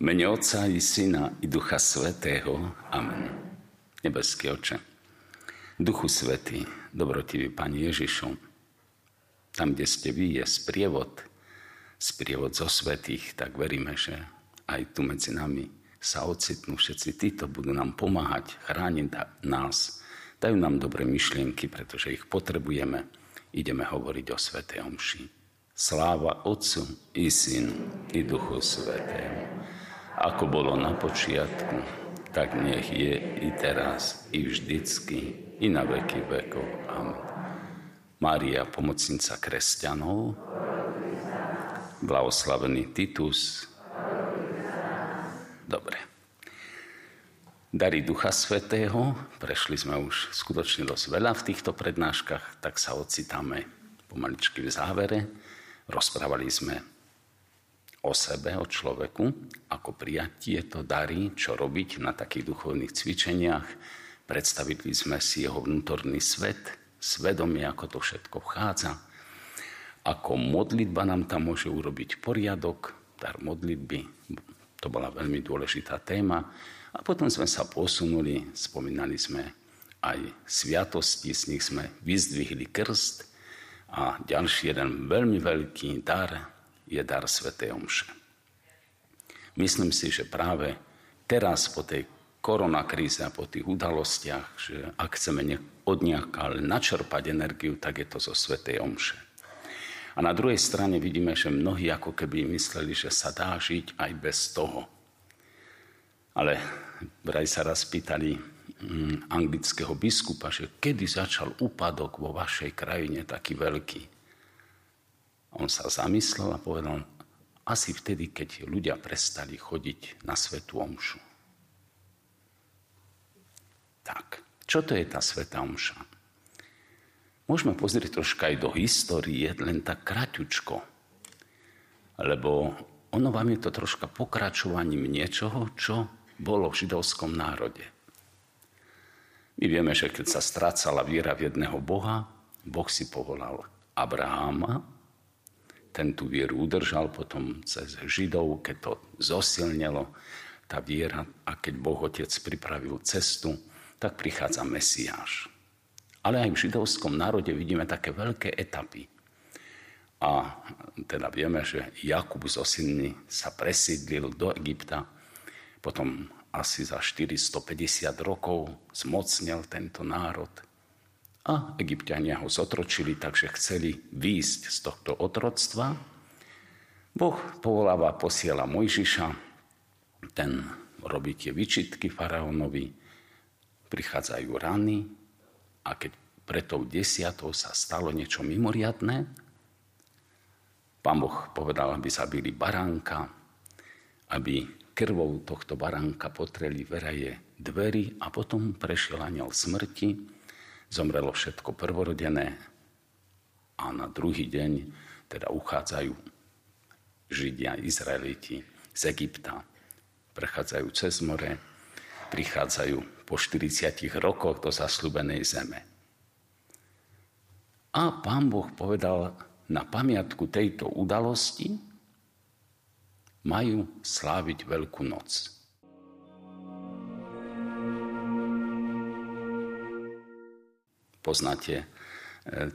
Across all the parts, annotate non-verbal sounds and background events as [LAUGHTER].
mene Otca i Syna i Ducha Svetého. Amen. Nebeský oče, Duchu Svetý, dobrotivý Pani Ježišu, tam, kde ste vy, je sprievod, sprievod zo svetých, tak veríme, že aj tu medzi nami sa ocitnú všetci títo, budú nám pomáhať, chrániť nás, dajú nám dobré myšlienky, pretože ich potrebujeme. Ideme hovoriť o Svetej Omši. Sláva Otcu i Synu i Duchu Svetému. Ako bolo na počiatku, tak nech je i teraz, i vždycky, i na veky vekov. Amen. Mária, pomocnica kresťanov, blahoslavený Titus. Dobre. Dary Ducha Svetého, prešli sme už skutočne dosť veľa v týchto prednáškach, tak sa ocitáme pomaličky v závere. Rozprávali sme o sebe, o človeku, ako prijať tieto dary, čo robiť na takých duchovných cvičeniach. Predstavili sme si jeho vnútorný svet, svedomie, ako to všetko vchádza. Ako modlitba nám tam môže urobiť poriadok, dar modlitby, to bola veľmi dôležitá téma. A potom sme sa posunuli, spomínali sme aj sviatosti, z nich sme vyzdvihli krst, a ďalší jeden veľmi veľký dar je dar Svetej Omše. Myslím si, že práve teraz po tej koronakríze a po tých udalostiach, že ak chceme od nejaká načerpať energiu, tak je to zo Svetej Omše. A na druhej strane vidíme, že mnohí ako keby mysleli, že sa dá žiť aj bez toho. Ale vraj sa raz pýtali, Mm, anglického biskupa, že kedy začal úpadok vo vašej krajine taký veľký. On sa zamyslel a povedal, asi vtedy, keď ľudia prestali chodiť na svetú omšu. Tak, čo to je tá svetá omša? Môžeme pozrieť troška aj do histórie, len tak kraťučko. Lebo ono vám je to troška pokračovaním niečoho, čo bolo v židovskom národe. My vieme, že keď sa strácala viera v jedného Boha, Boh si povolal Abraháma, ten tú vieru udržal potom cez Židov, keď to zosilnelo, tá viera, a keď Boh Otec pripravil cestu, tak prichádza Mesiáš. Ale aj v židovskom národe vidíme také veľké etapy. A teda vieme, že Jakub zo synmi sa presídlil do Egypta, potom asi za 450 rokov zmocnil tento národ. A egyptiania ho zotročili, takže chceli výjsť z tohto otroctva. Boh povoláva, posiela Mojžiša, ten robí tie vyčitky faraónovi, prichádzajú rany a keď pre tou desiatou sa stalo niečo mimoriadné, pán Boh povedal, aby zabili baránka, aby krvou tohto baránka potreli veraje dverí a potom prešiel aniel smrti, zomrelo všetko prvorodené a na druhý deň teda uchádzajú Židia, Izraeliti z Egypta, prechádzajú cez more, prichádzajú po 40 rokoch do zasľubenej zeme. A pán Boh povedal na pamiatku tejto udalosti, majú sláviť Veľkú noc. Poznáte e,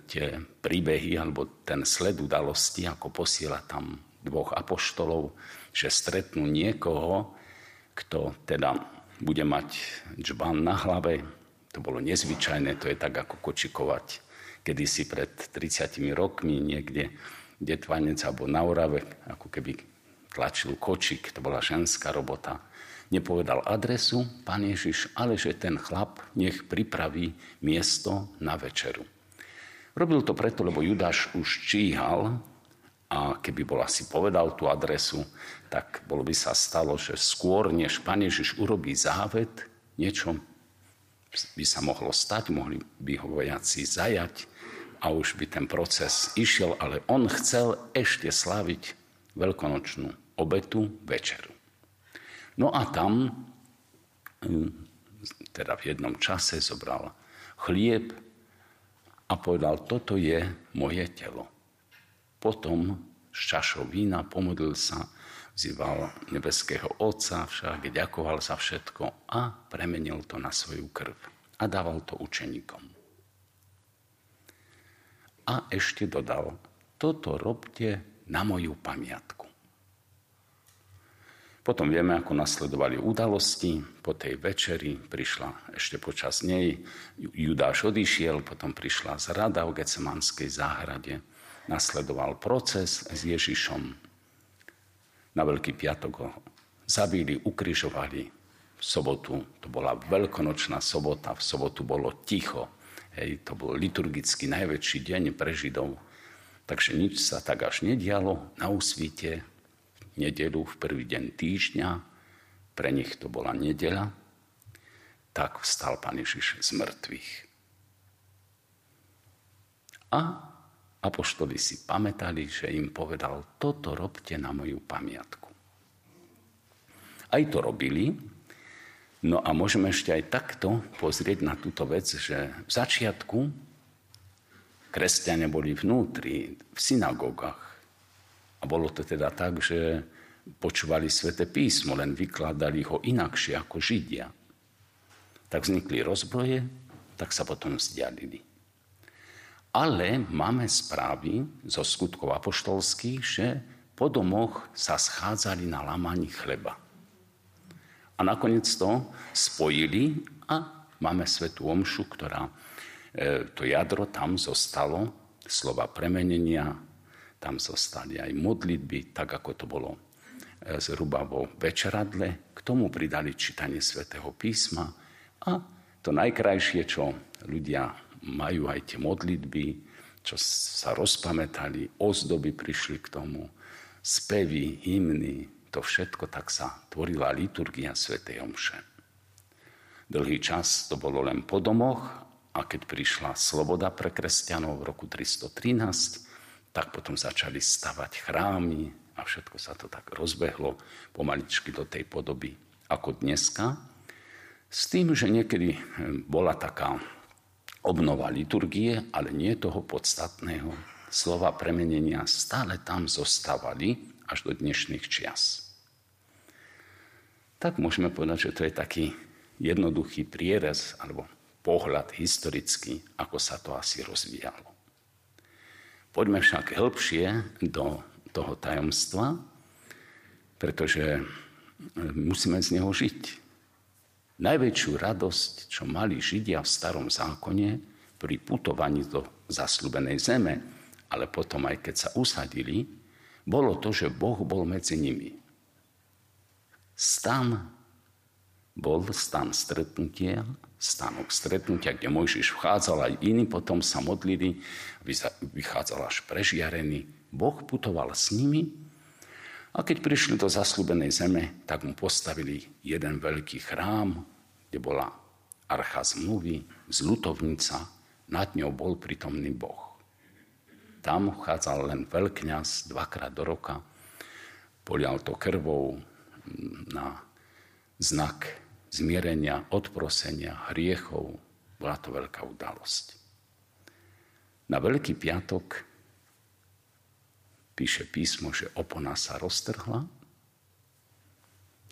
tie príbehy alebo ten sled udalosti, ako posiela tam dvoch apoštolov, že stretnú niekoho, kto teda bude mať džban na hlave. To bolo nezvyčajné, to je tak ako kočikovať kedysi pred 30 rokmi niekde detvanec alebo na Orave, ako keby tlačil kočík, to bola ženská robota. Nepovedal adresu, pán Ježiš, ale že ten chlap nech pripraví miesto na večeru. Robil to preto, lebo Judáš už číhal a keby bol asi povedal tú adresu, tak bolo by sa stalo, že skôr, než pán Ježiš urobí závet, niečo by sa mohlo stať, mohli by ho vojaci zajať a už by ten proces išiel, ale on chcel ešte slaviť veľkonočnú obetu večeru. No a tam, hm, teda v jednom čase zobral chlieb a povedal, toto je moje telo. Potom z čašou vína pomodlil sa, vzýval nebeského Otca však, ďakoval za všetko a premenil to na svoju krv a dával to učeníkom. A ešte dodal, toto robte na moju pamiatku. Potom vieme, ako nasledovali udalosti. Po tej večeri prišla ešte počas nej, Judáš odišiel, potom prišla zrada v Gecemanskej záhrade. Nasledoval proces s Ježišom. Na Veľký piatok ho zabili, ukrižovali. V sobotu, to bola veľkonočná sobota, v sobotu bolo ticho. Hej, to bol liturgicky najväčší deň pre Židov. Takže nič sa tak až nedialo. Na úsvite nedelu v prvý deň týždňa, pre nich to bola nedela, tak vstal Pán Ježiš z mŕtvych. A apoštoli si pamätali, že im povedal, toto robte na moju pamiatku. Aj to robili, no a môžeme ešte aj takto pozrieť na túto vec, že v začiatku kresťania boli vnútri, v synagógach, a bolo to teda tak, že počúvali sväté písmo, len vykladali ho inakšie ako Židia. Tak vznikli rozbroje, tak sa potom vzdialili. Ale máme správy zo skutkov apoštolských, že po domoch sa schádzali na lamaní chleba. A nakoniec to spojili a máme svetú omšu, ktorá e, to jadro tam zostalo, slova premenenia, tam zostali aj modlitby, tak ako to bolo e, zhruba vo večeradle. K tomu pridali čítanie svätého písma a to najkrajšie, čo ľudia majú aj tie modlitby, čo sa rozpamätali, ozdoby prišli k tomu, spevy, hymny, to všetko, tak sa tvorila liturgia svätej Omše. Dlhý čas to bolo len po domoch a keď prišla sloboda pre kresťanov v roku 313, tak potom začali stavať chrámy a všetko sa to tak rozbehlo pomaličky do tej podoby ako dneska. S tým, že niekedy hm, bola taká obnova liturgie, ale nie toho podstatného. Slova premenenia stále tam zostávali až do dnešných čias. Tak môžeme povedať, že to je taký jednoduchý prierez alebo pohľad historický, ako sa to asi rozvíjalo. Poďme však hĺbšie do toho tajomstva, pretože e, musíme z neho žiť. Najväčšiu radosť, čo mali Židia v starom zákone pri putovaní do zasľubenej zeme, ale potom aj keď sa usadili, bolo to, že Boh bol medzi nimi. Stan bol stan stretnutia stánok stretnutia, kde Mojžiš vchádzal, aj iní potom sa modlili, vychádzal až prežiarený. Boh putoval s nimi a keď prišli do zaslúbenej zeme, tak mu postavili jeden veľký chrám, kde bola archa zmluvy, zlutovnica, nad ňou bol prítomný Boh. Tam vchádzal len veľkňaz dvakrát do roka, polial to krvou na znak zmierenia, odprosenia, hriechov. Bola to veľká udalosť. Na Veľký piatok píše písmo, že opona sa roztrhla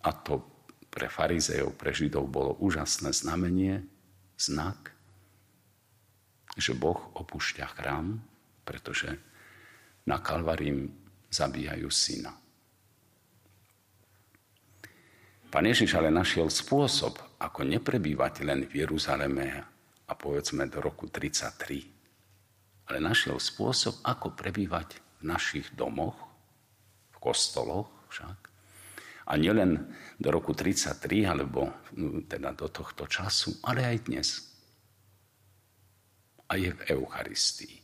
a to pre farizejov, pre židov bolo úžasné znamenie, znak, že Boh opúšťa chrám, pretože na Kalvarím zabíjajú syna. Pán Ježiš ale našiel spôsob, ako neprebývať len v Jeruzaleme a povedzme do roku 33, ale našiel spôsob, ako prebývať v našich domoch, v kostoloch však, a nielen do roku 33, alebo no, teda do tohto času, ale aj dnes. A je v Eucharistii.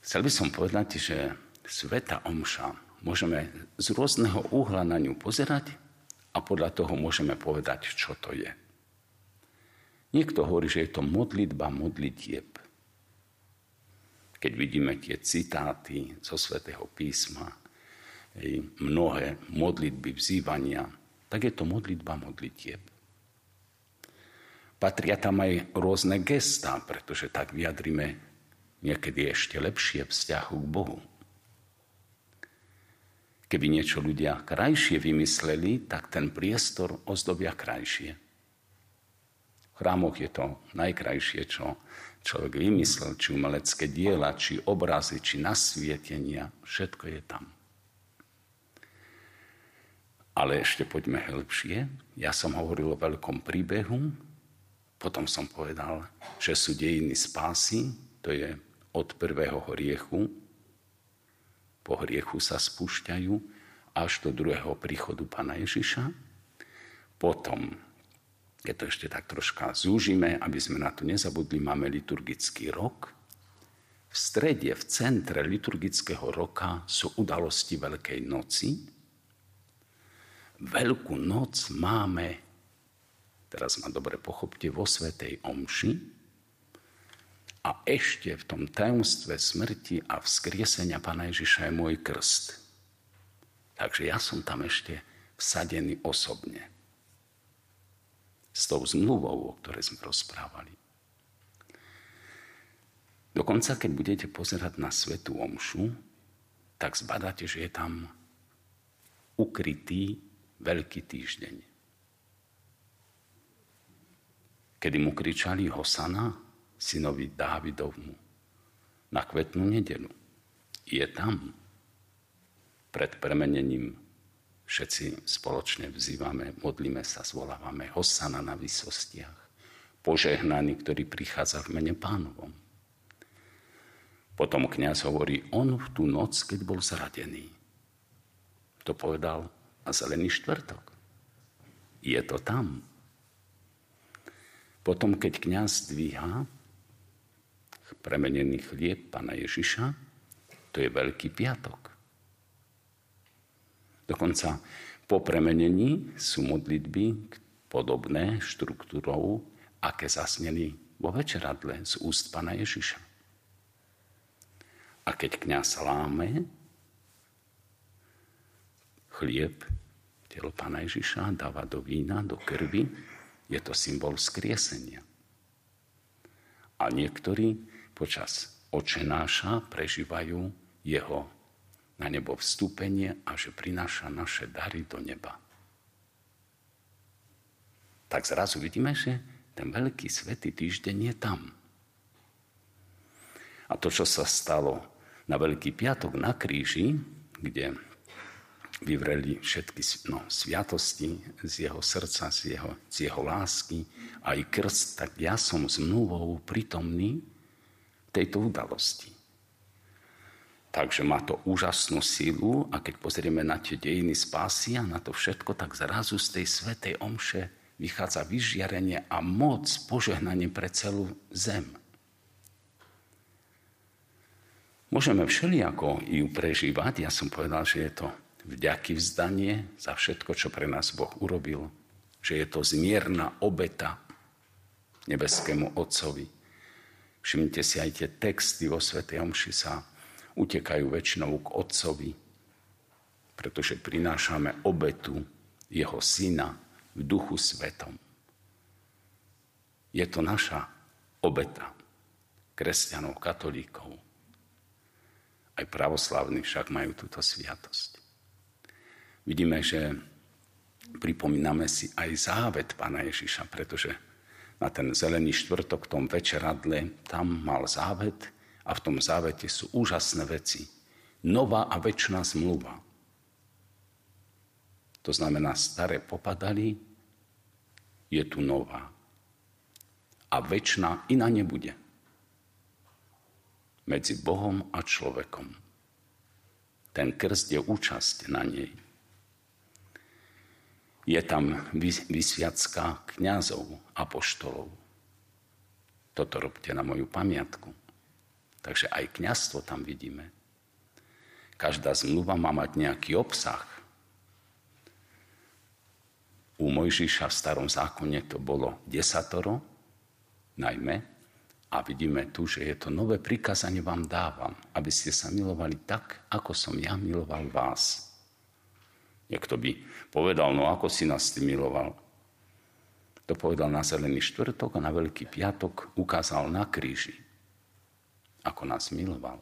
Chcel by som povedať, že Sveta Omša môžeme z rôzneho uhla na ňu pozerať a podľa toho môžeme povedať, čo to je. Niekto hovorí, že je to modlitba modlitieb. Keď vidíme tie citáty zo svätého písma, mnohé modlitby, vzývania, tak je to modlitba modlitieb. Patria tam aj rôzne gestá, pretože tak vyjadrime niekedy ešte lepšie vzťahu k Bohu. Keby niečo ľudia krajšie vymysleli, tak ten priestor ozdobia krajšie. V chrámoch je to najkrajšie, čo človek vymyslel, či umelecké diela, či obrazy, či nasvietenia, všetko je tam. Ale ešte poďme hĺbšie. Ja som hovoril o veľkom príbehu, potom som povedal, že sú dejiny spásy, to je od prvého hriechu, po hriechu sa spúšťajú až do druhého príchodu Pána Ježiša. Potom, keď to ešte tak troška zúžime, aby sme na to nezabudli, máme liturgický rok. V strede, v centre liturgického roka sú udalosti Veľkej noci. Veľkú noc máme, teraz ma dobre pochopte, vo Svetej Omši, a ešte v tom tajomstve smrti a vzkriesenia Pána Ježiša je môj krst. Takže ja som tam ešte vsadený osobne. S tou zmluvou, o ktorej sme rozprávali. Dokonca, keď budete pozerať na Svetú Omšu, tak zbadáte, že je tam ukrytý Veľký týždeň. Kedy mu kričali Hosana, synovi Dávidovmu na kvetnú nedelu. Je tam. Pred premenením všetci spoločne vzývame, modlíme sa, zvolávame Hosana na vysostiach. Požehnaný, ktorý prichádza v mene pánovom. Potom kniaz hovorí, on v tú noc, keď bol zradený. To povedal na zelený štvrtok. Je to tam. Potom, keď kniaz dvíha premenený chlieb Pana Ježiša, to je Veľký piatok. Dokonca po premenení sú modlitby podobné štruktúrou, aké zasneli vo večeradle z úst Pana Ježiša. A keď kniaz láme chlieb, telo Pana Ježiša, dáva do vína, do krvi, je to symbol skriesenia. A niektorí počas očenáša prežívajú jeho na nebo vstúpenie a že prináša naše dary do neba. Tak zrazu vidíme, že ten veľký svetý týždeň je tam. A to, čo sa stalo na Veľký piatok na kríži, kde vyvreli všetky no, sviatosti z jeho srdca, z jeho, z jeho lásky, aj krst, tak ja som zmluvou prítomný, tejto udalosti. Takže má to úžasnú sílu a keď pozrieme na tie dejiny spásy a na to všetko, tak zrazu z tej svetej omše vychádza vyžiarenie a moc, požehnanie pre celú zem. Môžeme všelijako ju prežívať. Ja som povedal, že je to vďaky vzdanie za všetko, čo pre nás Boh urobil. Že je to zmierna obeta nebeskému Otcovi Všimnite si aj tie texty vo Svetej Omši sa utekajú väčšinou k Otcovi, pretože prinášame obetu jeho syna v duchu svetom. Je to naša obeta kresťanov, katolíkov. Aj pravoslavní však majú túto sviatosť. Vidíme, že pripomíname si aj závet Pána Ježiša, pretože na ten zelený štvrtok v tom večeradle, tam mal závet a v tom závete sú úžasné veci. Nová a väčšiná zmluva. To znamená, staré popadali, je tu nová. A väčšiná iná nebude. Medzi Bohom a človekom. Ten krst je účasť na nej je tam vysviacka kňazov, apoštolov. Toto robte na moju pamiatku. Takže aj kňazstvo tam vidíme. Každá zmluva má mať nejaký obsah. U Mojžiša v starom zákone to bolo desatoro, najmä, a vidíme tu, že je to nové prikázanie vám dávam, aby ste sa milovali tak, ako som ja miloval vás. Niekto by povedal, no ako si nás ty miloval. To povedal na zelený štvrtok a na veľký piatok ukázal na kríži, ako nás miloval.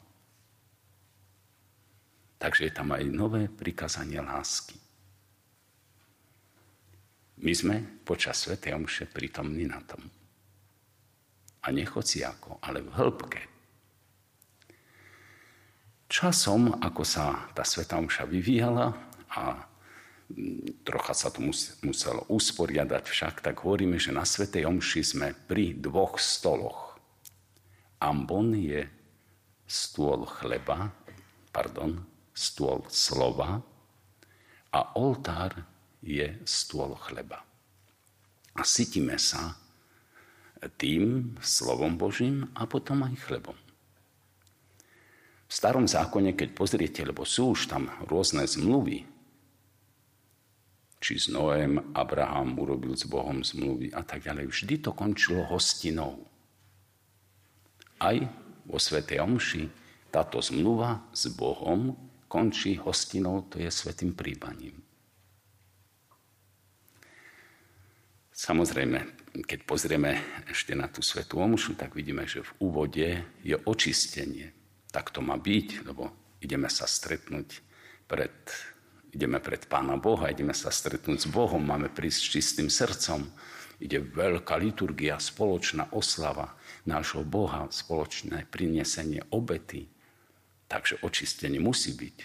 Takže je tam aj nové prikázanie lásky. My sme počas Sv. Omše prítomní na tom. A nechoci ako, ale v hĺbke. Časom, ako sa tá Sv. Omša vyvíjala a trocha sa to muselo usporiadať však, tak hovoríme, že na Sv. Omši sme pri dvoch stoloch. Ambon je stôl chleba, pardon, stôl slova a oltár je stôl chleba. A sytíme sa tým slovom Božím a potom aj chlebom. V starom zákone, keď pozriete, lebo sú už tam rôzne zmluvy, či s Noem Abraham urobil s Bohom zmluvy a tak ďalej, vždy to končilo hostinou. Aj vo Svetej Omši táto zmluva s Bohom končí hostinou, to je svetým príbaním. Samozrejme, keď pozrieme ešte na tú svetú omšu, tak vidíme, že v úvode je očistenie. Tak to má byť, lebo ideme sa stretnúť pred, ideme pred Pána Boha, ideme sa stretnúť s Bohom, máme prísť s čistým srdcom. Ide veľká liturgia, spoločná oslava nášho Boha, spoločné prinesenie obety, Takže očistenie musí byť.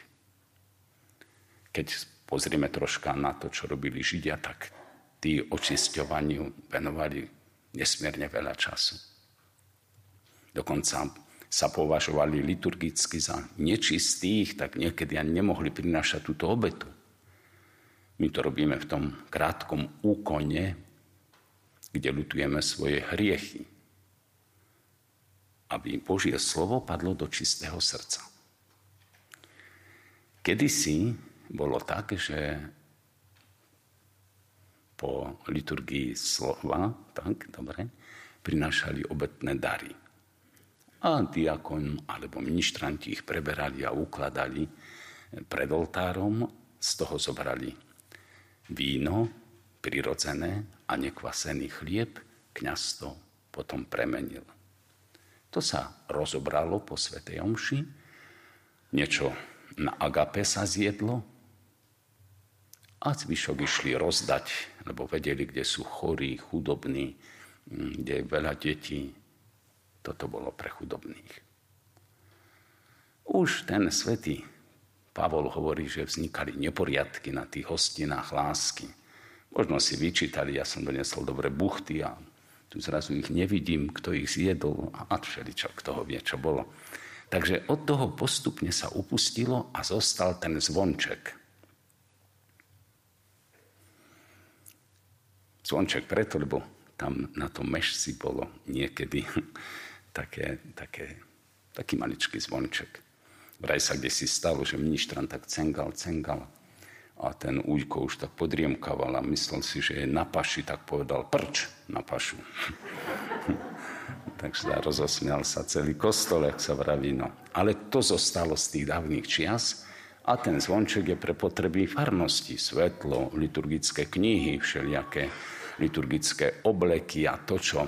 Keď pozrieme troška na to, čo robili Židia, tak tí očisťovaniu venovali nesmierne veľa času. Dokonca sa považovali liturgicky za nečistých, tak niekedy ani nemohli prinášať túto obetu. My to robíme v tom krátkom úkone, kde lutujeme svoje hriechy, aby Božie slovo padlo do čistého srdca. Kedysi bolo tak, že po liturgii slova, tak, dobre, prinášali obetné dary. A diakon alebo ministranti ich preberali a ukladali pred oltárom, z toho zobrali víno, prirodzené a nekvasený chlieb, kňaz to potom premenil. To sa rozobralo po Svetej Omši, niečo na agape sa zjedlo a zvyšok išli rozdať, lebo vedeli, kde sú chorí, chudobní, mm, kde je veľa detí. Toto bolo pre chudobných. Už ten svetý Pavol hovorí, že vznikali neporiadky na tých hostinách lásky. Možno si vyčítali, ja som donesol dobre buchty a tu zrazu ich nevidím, kto ich zjedol a všeličo, kto ho vie, čo bolo. Takže od toho postupne sa upustilo a zostal ten zvonček. Zvonček preto, lebo tam na tom mešci bolo niekedy také, také, taký maličký zvonček. Vraj sa kde si stalo, že ministran tak cengal, cengal a ten újko už tak podriemkaval a myslel si, že je na paši, tak povedal prč na pašu. [LAUGHS] Takže rozosmial sa celý kostol, ak sa vraví. No. Ale to zostalo z tých dávnych čias a ten zvonček je pre potreby farnosti. Svetlo, liturgické knihy, všelijaké liturgické obleky a to, čo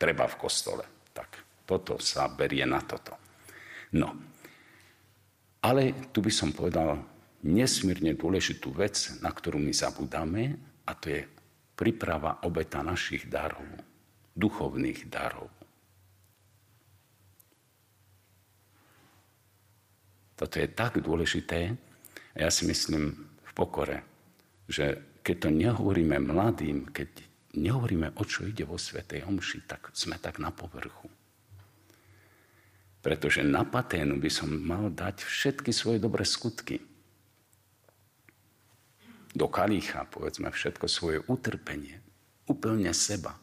treba v kostole. Tak toto sa berie na toto. No. Ale tu by som povedal nesmierne dôležitú vec, na ktorú my zabudáme, a to je príprava obeta našich darov duchovných darov. Toto je tak dôležité a ja si myslím v pokore, že keď to nehovoríme mladým, keď nehovoríme, o čo ide vo Svetej Omši, tak sme tak na povrchu. Pretože na paténu by som mal dať všetky svoje dobré skutky. Do kalícha, povedzme, všetko svoje utrpenie, úplne seba.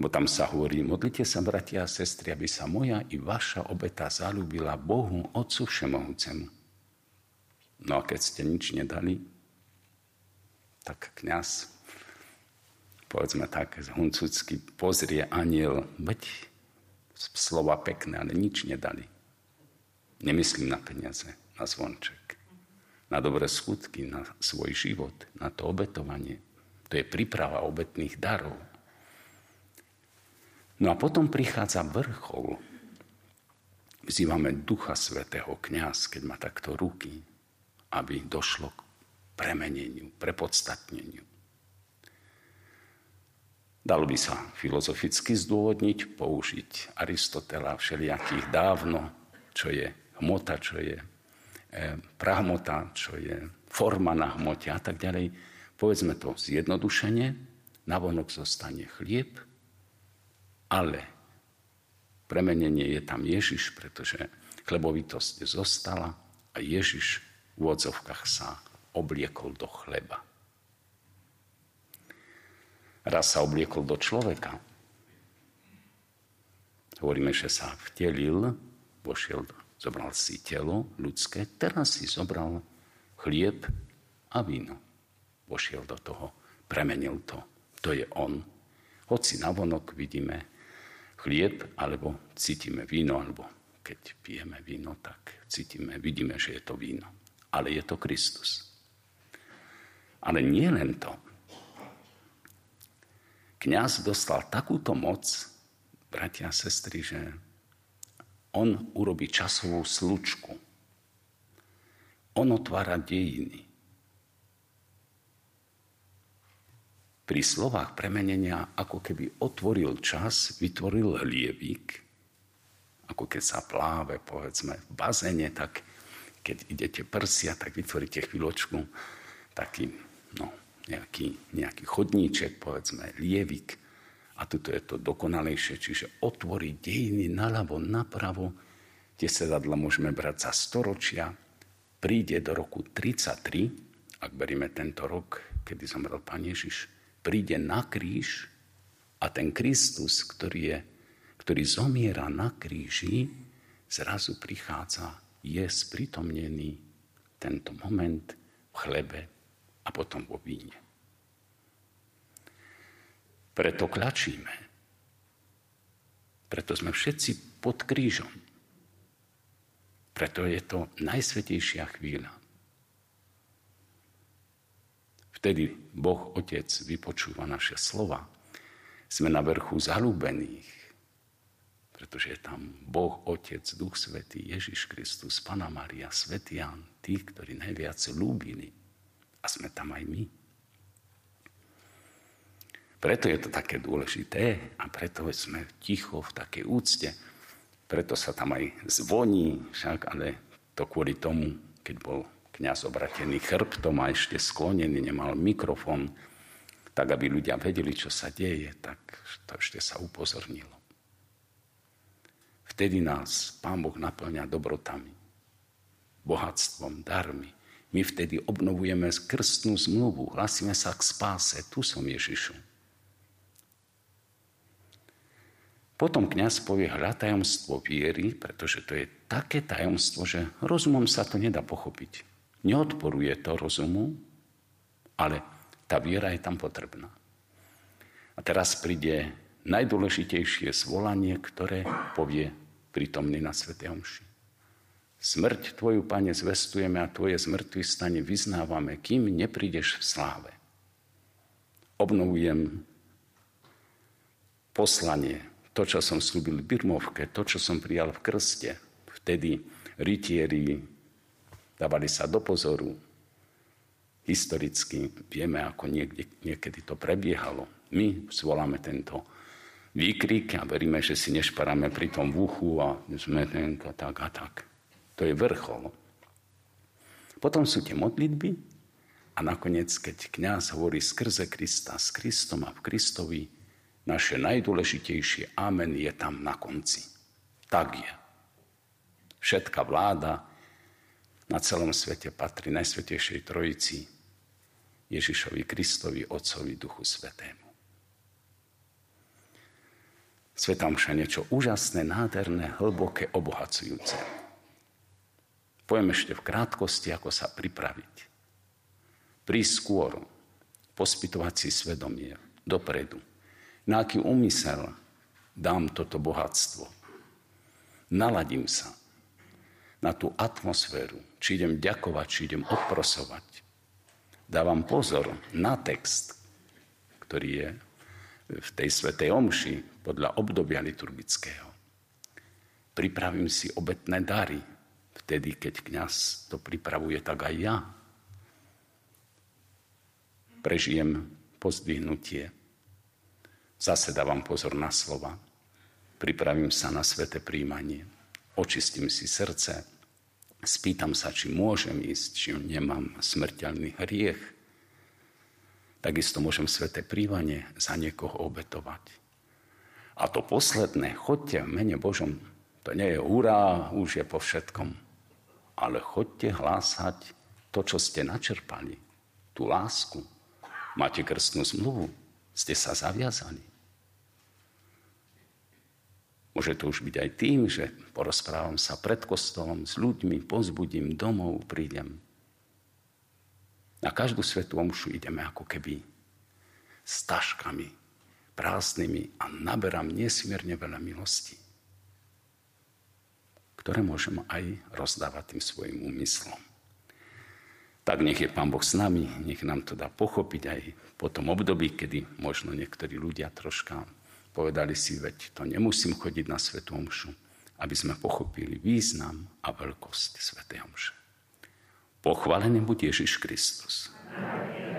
Lebo tam sa hovorí, modlite sa, bratia a sestry, aby sa moja i vaša obeta zalúbila Bohu, Otcu Všemohúcemu. No a keď ste nič nedali, tak kňaz, povedzme tak, huncucky pozrie aniel, veď slova pekné, ale nič nedali. Nemyslím na peniaze, na zvonček, na dobré skutky, na svoj život, na to obetovanie. To je príprava obetných darov. No a potom prichádza vrchol. vzývame Ducha Svetého kňaz, keď má takto ruky, aby došlo k premeneniu, prepodstatneniu. Dalo by sa filozoficky zdôvodniť, použiť Aristotela všelijakých dávno, čo je hmota, čo je e, prahmota, čo je forma na hmote a tak ďalej. Povedzme to zjednodušene, navonok zostane chlieb, ale premenenie je tam Ježiš, pretože chlebovitosť zostala a Ježiš v odzovkách sa obliekol do chleba. Raz sa obliekol do človeka. Hovoríme, že sa vtelil, vošiel, zobral si telo ľudské, teraz si zobral chlieb a víno. Vošiel do toho, premenil to. To je on. Hoci navonok vidíme chlieb, alebo cítime víno, alebo keď pijeme víno, tak cítime, vidíme, že je to víno. Ale je to Kristus. Ale nie len to. Kňaz dostal takúto moc, bratia a sestry, že on urobí časovú slučku. On otvára dejiny. pri slovách premenenia ako keby otvoril čas, vytvoril hliebík, ako keď sa pláve, povedzme, v bazéne, tak keď idete prsia, tak vytvoríte chvíľočku taký, no, nejaký, nejaký chodníček, povedzme, lievik. A tuto je to dokonalejšie, čiže otvoriť dejiny naľavo, napravo. Tie sedadla môžeme brať za storočia. Príde do roku 33, ak berieme tento rok, kedy zomrel Pán Ježiš, príde na kríž a ten Kristus, ktorý, je, ktorý zomiera na kríži, zrazu prichádza, je spritomnený tento moment v chlebe a potom vo víne. Preto klačíme. Preto sme všetci pod krížom. Preto je to najsvetejšia chvíľa. Vtedy Boh Otec vypočúva naše slova. Sme na vrchu zalúbených, pretože je tam Boh Otec, Duch Svetý, Ježiš Kristus, Pana Maria, Svetý tí, ktorí najviac ľúbili. A sme tam aj my. Preto je to také dôležité a preto sme ticho v takej úcte. Preto sa tam aj zvoní, však, ale to kvôli tomu, keď bol kniaz obratený chrbtom a ešte sklonený, nemal mikrofón, tak aby ľudia vedeli, čo sa deje, tak to ešte sa upozornilo. Vtedy nás Pán Boh naplňa dobrotami, bohatstvom, darmi. My vtedy obnovujeme krstnú zmluvu, hlasíme sa k spáse. Tu som Ježišu. Potom kniaz povie hľa tajomstvo viery, pretože to je také tajomstvo, že rozumom sa to nedá pochopiť. Neodporuje to rozumu, ale tá viera je tam potrebná. A teraz príde najdôležitejšie zvolanie, ktoré povie prítomný na Svete Omši. Smrť Tvoju, Pane, zvestujeme a Tvoje zmrtvý stane vyznávame, kým neprídeš v sláve. Obnovujem poslanie, to, čo som slúbil v Birmovke, to, čo som prijal v krste. Vtedy rytieri dávali sa do pozoru. Historicky vieme, ako niekde, niekedy to prebiehalo. My zvoláme tento výkrik a veríme, že si nešparáme pri tom v uchu a sme tak a tak. To je vrchol. Potom sú tie modlitby a nakoniec, keď kňaz hovorí skrze Krista, s Kristom a v Kristovi, naše najdôležitejšie amen je tam na konci. Tak je. Všetká vláda, na celom svete patrí Najsvetejšej Trojici, Ježišovi Kristovi, Otcovi, Duchu Svetému. Sveta Mša niečo úžasné, nádherné, hlboké, obohacujúce. Poviem ešte v krátkosti, ako sa pripraviť. Prísť skôr, pospitovať si svedomie dopredu. Na aký úmysel dám toto bohatstvo. Naladím sa na tú atmosféru, či idem ďakovať, či idem odprosovať. Dávam pozor na text, ktorý je v tej svetej omši podľa obdobia liturgického. Pripravím si obetné dary. Vtedy, keď kňaz to pripravuje, tak aj ja. Prežijem pozdvihnutie. Zase dávam pozor na slova. Pripravím sa na sveté príjmanie. Očistím si srdce. Spýtam sa, či môžem ísť, či nemám smrteľný hriech. Takisto môžem sveté príjmanie za niekoho obetovať. A to posledné, chodte v mene Božom, to nie je hurá, už je po všetkom. Ale chodte hlásať to, čo ste načerpali, tú lásku. Máte krstnú zmluvu, ste sa zaviazali. Môže to už byť aj tým, že porozprávam sa pred kostolom s ľuďmi, pozbudím domov, prídem. Na každú svetú omšu ideme ako keby s taškami prázdnymi a naberám nesmierne veľa milostí, ktoré môžem aj rozdávať tým svojim úmyslom. Tak nech je Pán Boh s nami, nech nám to dá pochopiť aj po tom období, kedy možno niektorí ľudia troška Povedali si, veď to nemusím chodiť na Svetú Omšu, aby sme pochopili význam a veľkosť Svetej Omše. Pochválený buď Ježiš Kristus. Amen.